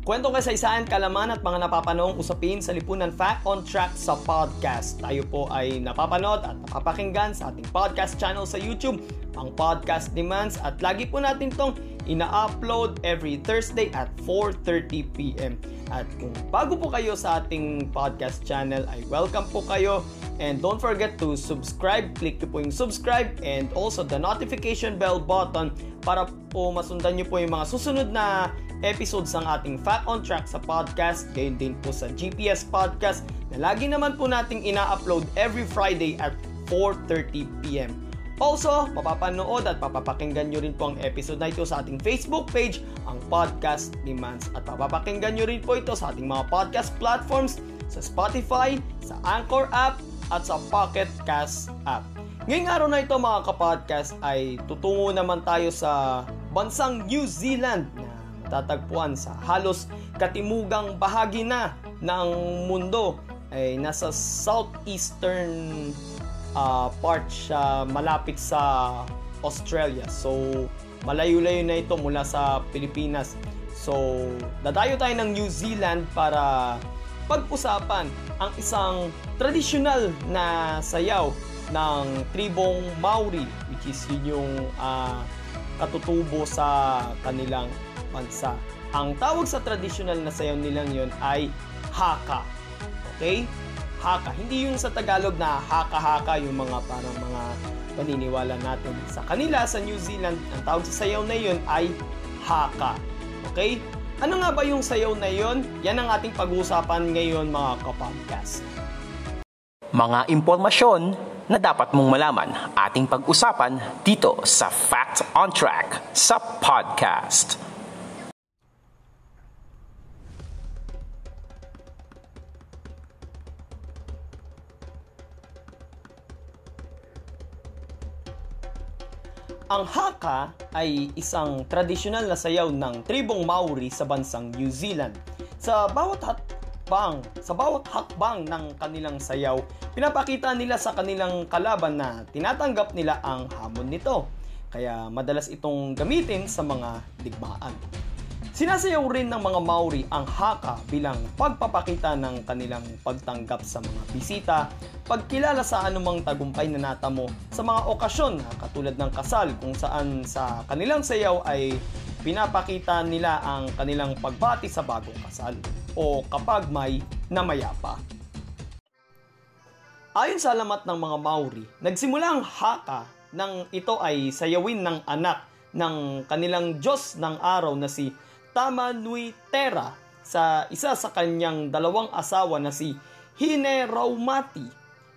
Kwentong kasaysayan, kalaman at mga napapanahong usapin sa Lipunan Fact on Track sa podcast. Tayo po ay napapanood at napapakinggan sa ating podcast channel sa YouTube, ang Podcast Demands at lagi po natin tong ina-upload every Thursday at 4.30pm. At kung bago po kayo sa ating podcast channel ay welcome po kayo and don't forget to subscribe. Click po yung subscribe and also the notification bell button para po masundan nyo po yung mga susunod na episodes ng ating Fact on Track sa podcast, gayon din po sa GPS Podcast na lagi naman po nating ina-upload every Friday at 4.30pm. Also, mapapanood at papapakinggan nyo rin po ang episode na ito sa ating Facebook page, ang Podcast Demands. At papapakinggan nyo rin po ito sa ating mga podcast platforms sa Spotify, sa Anchor app, at sa Pocket Cast app. Ngayong araw na ito mga kapodcast ay tutungo naman tayo sa bansang New Zealand na matatagpuan sa halos katimugang bahagi na ng mundo ay nasa southeastern uh, part siya malapit sa Australia. So malayo-layo na ito mula sa Pilipinas. So dadayo tayo ng New Zealand para pag-usapan ang isang tradisyonal na sayaw ng tribong Maori which is yun yung uh, katutubo sa kanilang bansa. Ang tawag sa traditional na sayaw nilang yon ay haka. Okay? Haka. Hindi yung sa Tagalog na haka-haka yung mga parang mga paniniwala natin. Sa kanila, sa New Zealand, ang tawag sa sayaw na yon ay haka. Okay? Ano nga ba yung sayaw na yon? Yan ang ating pag-uusapan ngayon mga kapodcast. Mga impormasyon na dapat mong malaman ating pag-usapan dito sa Fact on Track sa podcast. Ang haka ay isang tradisyonal na sayaw ng tribong Maori sa bansang New Zealand. Sa bawat hakbang, sa bawat hakbang ng kanilang sayaw, pinapakita nila sa kanilang kalaban na tinatanggap nila ang hamon nito. Kaya madalas itong gamitin sa mga digmaan. Sinasayaw rin ng mga Maori ang haka bilang pagpapakita ng kanilang pagtanggap sa mga bisita, pagkilala sa anumang tagumpay na natamo sa mga okasyon katulad ng kasal kung saan sa kanilang sayaw ay pinapakita nila ang kanilang pagbati sa bagong kasal o kapag may namayapa. Ayon sa alamat ng mga Maori, nagsimula ang haka nang ito ay sayawin ng anak ng kanilang Diyos ng araw na si Tama Nui Tera sa isa sa kanyang dalawang asawa na si Hine Raumati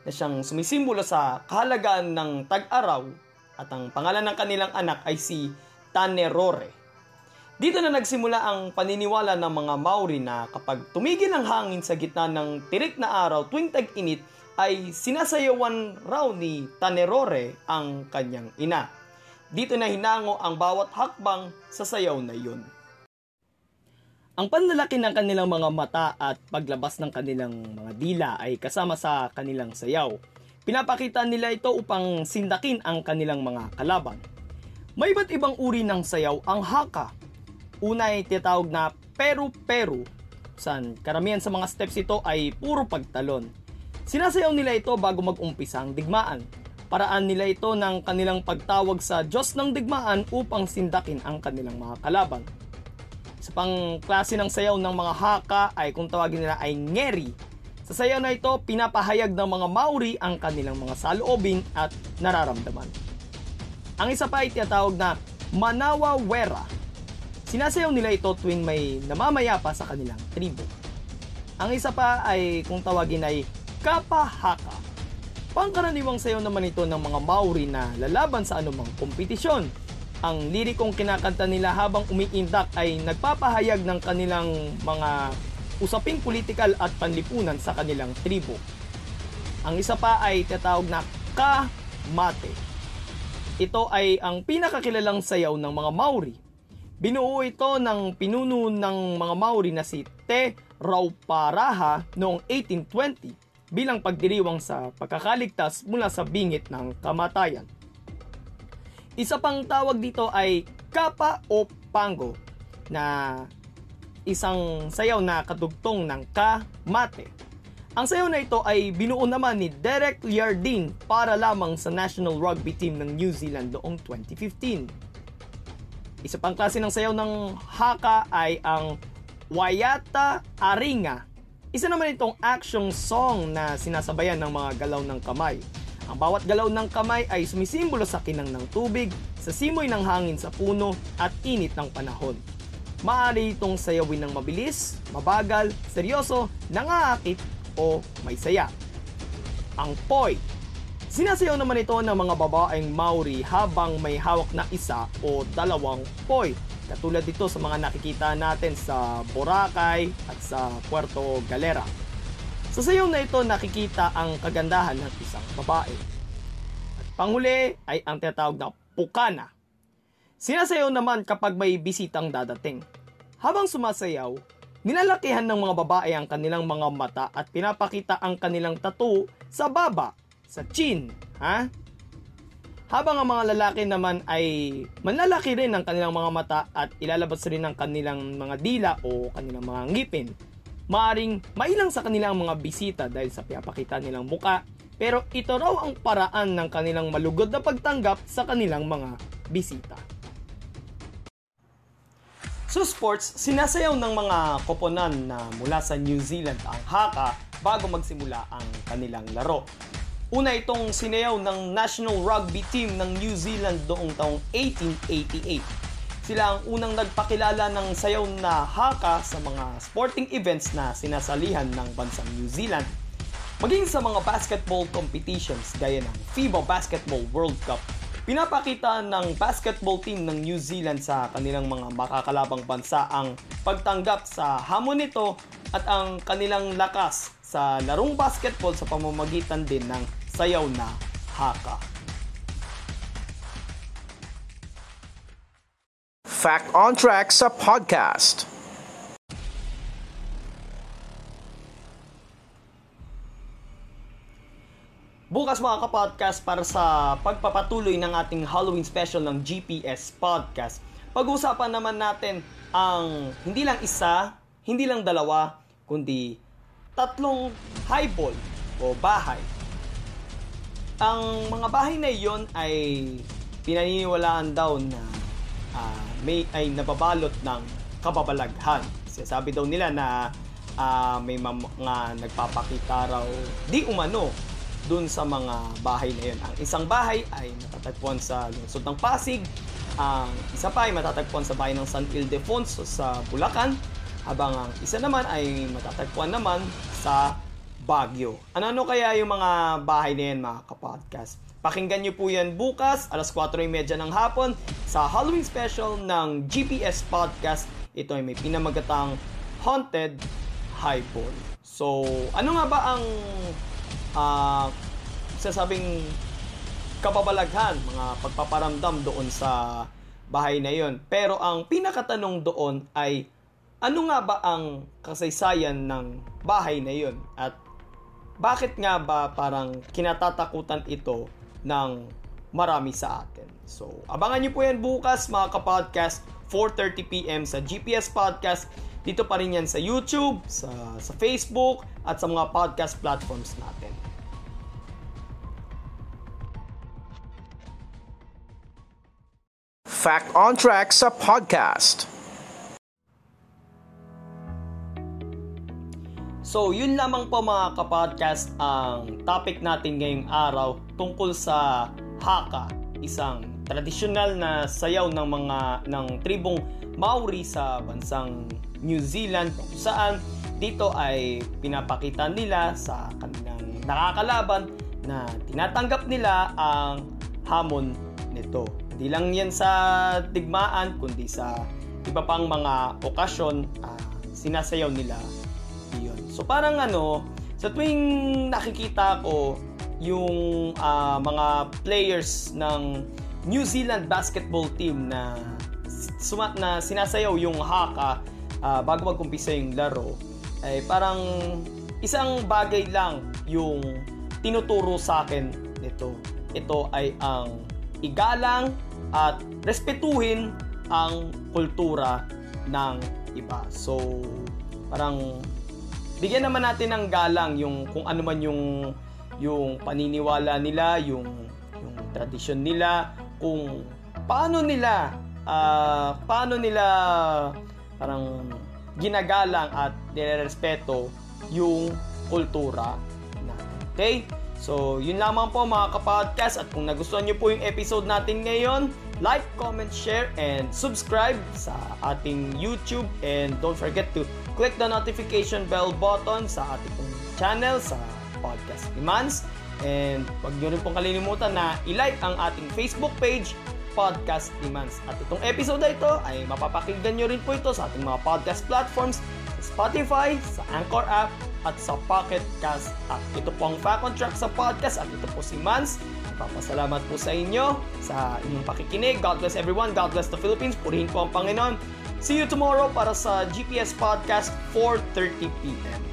na siyang sumisimbolo sa kahalagaan ng tag-araw at ang pangalan ng kanilang anak ay si Tanerore. Dito na nagsimula ang paniniwala ng mga Maori na kapag tumigil ang hangin sa gitna ng tirik na araw tuwing tag-init ay sinasayawan raw ni Tanerore ang kanyang ina. Dito na hinango ang bawat hakbang sa sayaw na iyon. Ang panlalaki ng kanilang mga mata at paglabas ng kanilang mga dila ay kasama sa kanilang sayaw. Pinapakita nila ito upang sindakin ang kanilang mga kalaban. May iba't ibang uri ng sayaw ang haka. Una ay tinatawag na peru-peru, saan karamihan sa mga steps ito ay puro pagtalon. Sinasayaw nila ito bago mag-umpisa ang digmaan. Paraan nila ito ng kanilang pagtawag sa Diyos ng digmaan upang sindakin ang kanilang mga kalaban. Sa pang klase ng sayaw ng mga haka ay kung tawagin nila ay ngeri. Sa sayaw na ito, pinapahayag ng mga Maori ang kanilang mga saloobin at nararamdaman. Ang isa pa ay tinatawag na Manawa Wera. Sinasayaw nila ito tuwing may namamaya pa sa kanilang tribo. Ang isa pa ay kung tawagin ay Kapahaka. Pangkaraniwang sayaw naman ito ng mga Maori na lalaban sa anumang kompetisyon. Ang lirikong kinakanta nila habang umiindak ay nagpapahayag ng kanilang mga usaping politikal at panlipunan sa kanilang tribo. Ang isa pa ay tatawag na Ka-Mate. Ito ay ang pinakakilalang sayaw ng mga Maori. Binuo ito ng pinuno ng mga Maori na si Te Rauparaha noong 1820 bilang pagdiriwang sa pagkakaligtas mula sa bingit ng kamatayan. Isa pang tawag dito ay Kapa o Pango na isang sayaw na katugtong ng ka-mate. Ang sayaw na ito ay binuo naman ni Derek Liardin para lamang sa national rugby team ng New Zealand noong 2015. Isa pang klase ng sayaw ng haka ay ang Wayata Aringa. Isa naman itong action song na sinasabayan ng mga galaw ng kamay. Ang bawat galaw ng kamay ay sumisimbolo sa kinang ng tubig, sa simoy ng hangin sa puno at init ng panahon. Maaari itong sayawin ng mabilis, mabagal, seryoso, nangaakit o may saya. Ang poi. Sinasayaw naman ito ng mga babaeng Maori habang may hawak na isa o dalawang poi. Katulad dito sa mga nakikita natin sa Boracay at sa Puerto Galera. Sa sayaw na ito nakikita ang kagandahan ng isang babae. At panghuli ay ang tinatawag na pukana. Sinasayaw naman kapag may bisitang dadating. Habang sumasayaw, nilalakihan ng mga babae ang kanilang mga mata at pinapakita ang kanilang tattoo sa baba, sa chin, ha? Habang ang mga lalaki naman ay manlalaki rin ang kanilang mga mata at ilalabas rin ang kanilang mga dila o kanilang mga ngipin maaring mailang sa kanilang mga bisita dahil sa pinapakita nilang muka, pero ito raw ang paraan ng kanilang malugod na pagtanggap sa kanilang mga bisita. Sa sports, sinasayaw ng mga koponan na mula sa New Zealand ang haka bago magsimula ang kanilang laro. Una itong sinayaw ng National Rugby Team ng New Zealand noong taong 1888 sila ang unang nagpakilala ng sayaw na haka sa mga sporting events na sinasalihan ng bansang New Zealand. Maging sa mga basketball competitions gaya ng FIBA Basketball World Cup, pinapakita ng basketball team ng New Zealand sa kanilang mga makakalabang bansa ang pagtanggap sa hamon nito at ang kanilang lakas sa larong basketball sa pamamagitan din ng sayaw na haka. Fact on Track sa podcast. Bukas mga kapodcast para sa pagpapatuloy ng ating Halloween special ng GPS Podcast. Pag-uusapan naman natin ang hindi lang isa, hindi lang dalawa, kundi tatlong highball o bahay. Ang mga bahay na iyon ay pinaniniwalaan daw na uh, may ay nababalot ng kababalaghan. Sabi daw nila na uh, may mga nagpapakita raw di umano dun sa mga bahay na yun. Ang isang bahay ay matatagpuan sa lungsod ng Pasig. Ang isa pa ay matatagpuan sa bayan ng San Ildefonso sa Bulacan. Habang ang isa naman ay matatagpuan naman sa Baguio. Ano-ano kaya yung mga bahay na yan mga kapodcast? Pakinggan nyo po yan bukas, alas 4.30 ng hapon, sa Halloween special ng GPS Podcast. Ito ay may pinamagatang Haunted Highball. So, ano nga ba ang uh, sasabing kababalaghan, mga pagpaparamdam doon sa bahay na yon. Pero ang pinakatanong doon ay ano nga ba ang kasaysayan ng bahay na yon at bakit nga ba parang kinatatakutan ito ng marami sa atin. So, abangan niyo po yan bukas mga kapodcast, 4.30pm sa GPS Podcast. Dito pa rin yan sa YouTube, sa, sa Facebook, at sa mga podcast platforms natin. Fact on Track sa podcast. So, yun lamang po mga kapodcast ang topic natin ngayong araw tungkol sa haka, isang tradisyonal na sayaw ng mga ng tribong Maori sa bansang New Zealand kung saan dito ay pinapakita nila sa kanilang nakakalaban na tinatanggap nila ang hamon nito. Hindi lang yan sa digmaan, kundi sa iba pang mga okasyon, uh, sinasayaw nila yun. So parang ano, sa tuwing nakikita ko yung uh, mga players ng New Zealand basketball team na suma, na sinasayaw yung haka uh, bago magkumpisa yung laro ay parang isang bagay lang yung tinuturo sa akin nito. Ito ay ang igalang at respetuhin ang kultura ng iba. So, parang bigyan naman natin ng galang yung kung ano man yung yung paniniwala nila, yung yung tradisyon nila, kung paano nila uh, paano nila parang ginagalang at nirerespeto yung kultura natin. Okay? So, yun lamang po mga kapodcast at kung nagustuhan nyo po yung episode natin ngayon, like, comment, share, and subscribe sa ating YouTube and don't forget to click the notification bell button sa ating channel sa Podcast Demands. And huwag nyo rin pong kalilimutan na i-like ang ating Facebook page, Podcast Demands. At itong episode na ito ay mapapakinggan nyo rin po ito sa ating mga podcast platforms sa Spotify, sa Anchor app, at sa Pocket Cast app. Ito po ang Fact on Track sa podcast at ito po si Mans. Papasalamat po sa inyo sa inyong pakikinig. God bless everyone. God bless the Philippines. Purihin po ang Panginoon. See you tomorrow para sa GPS Podcast 4.30pm.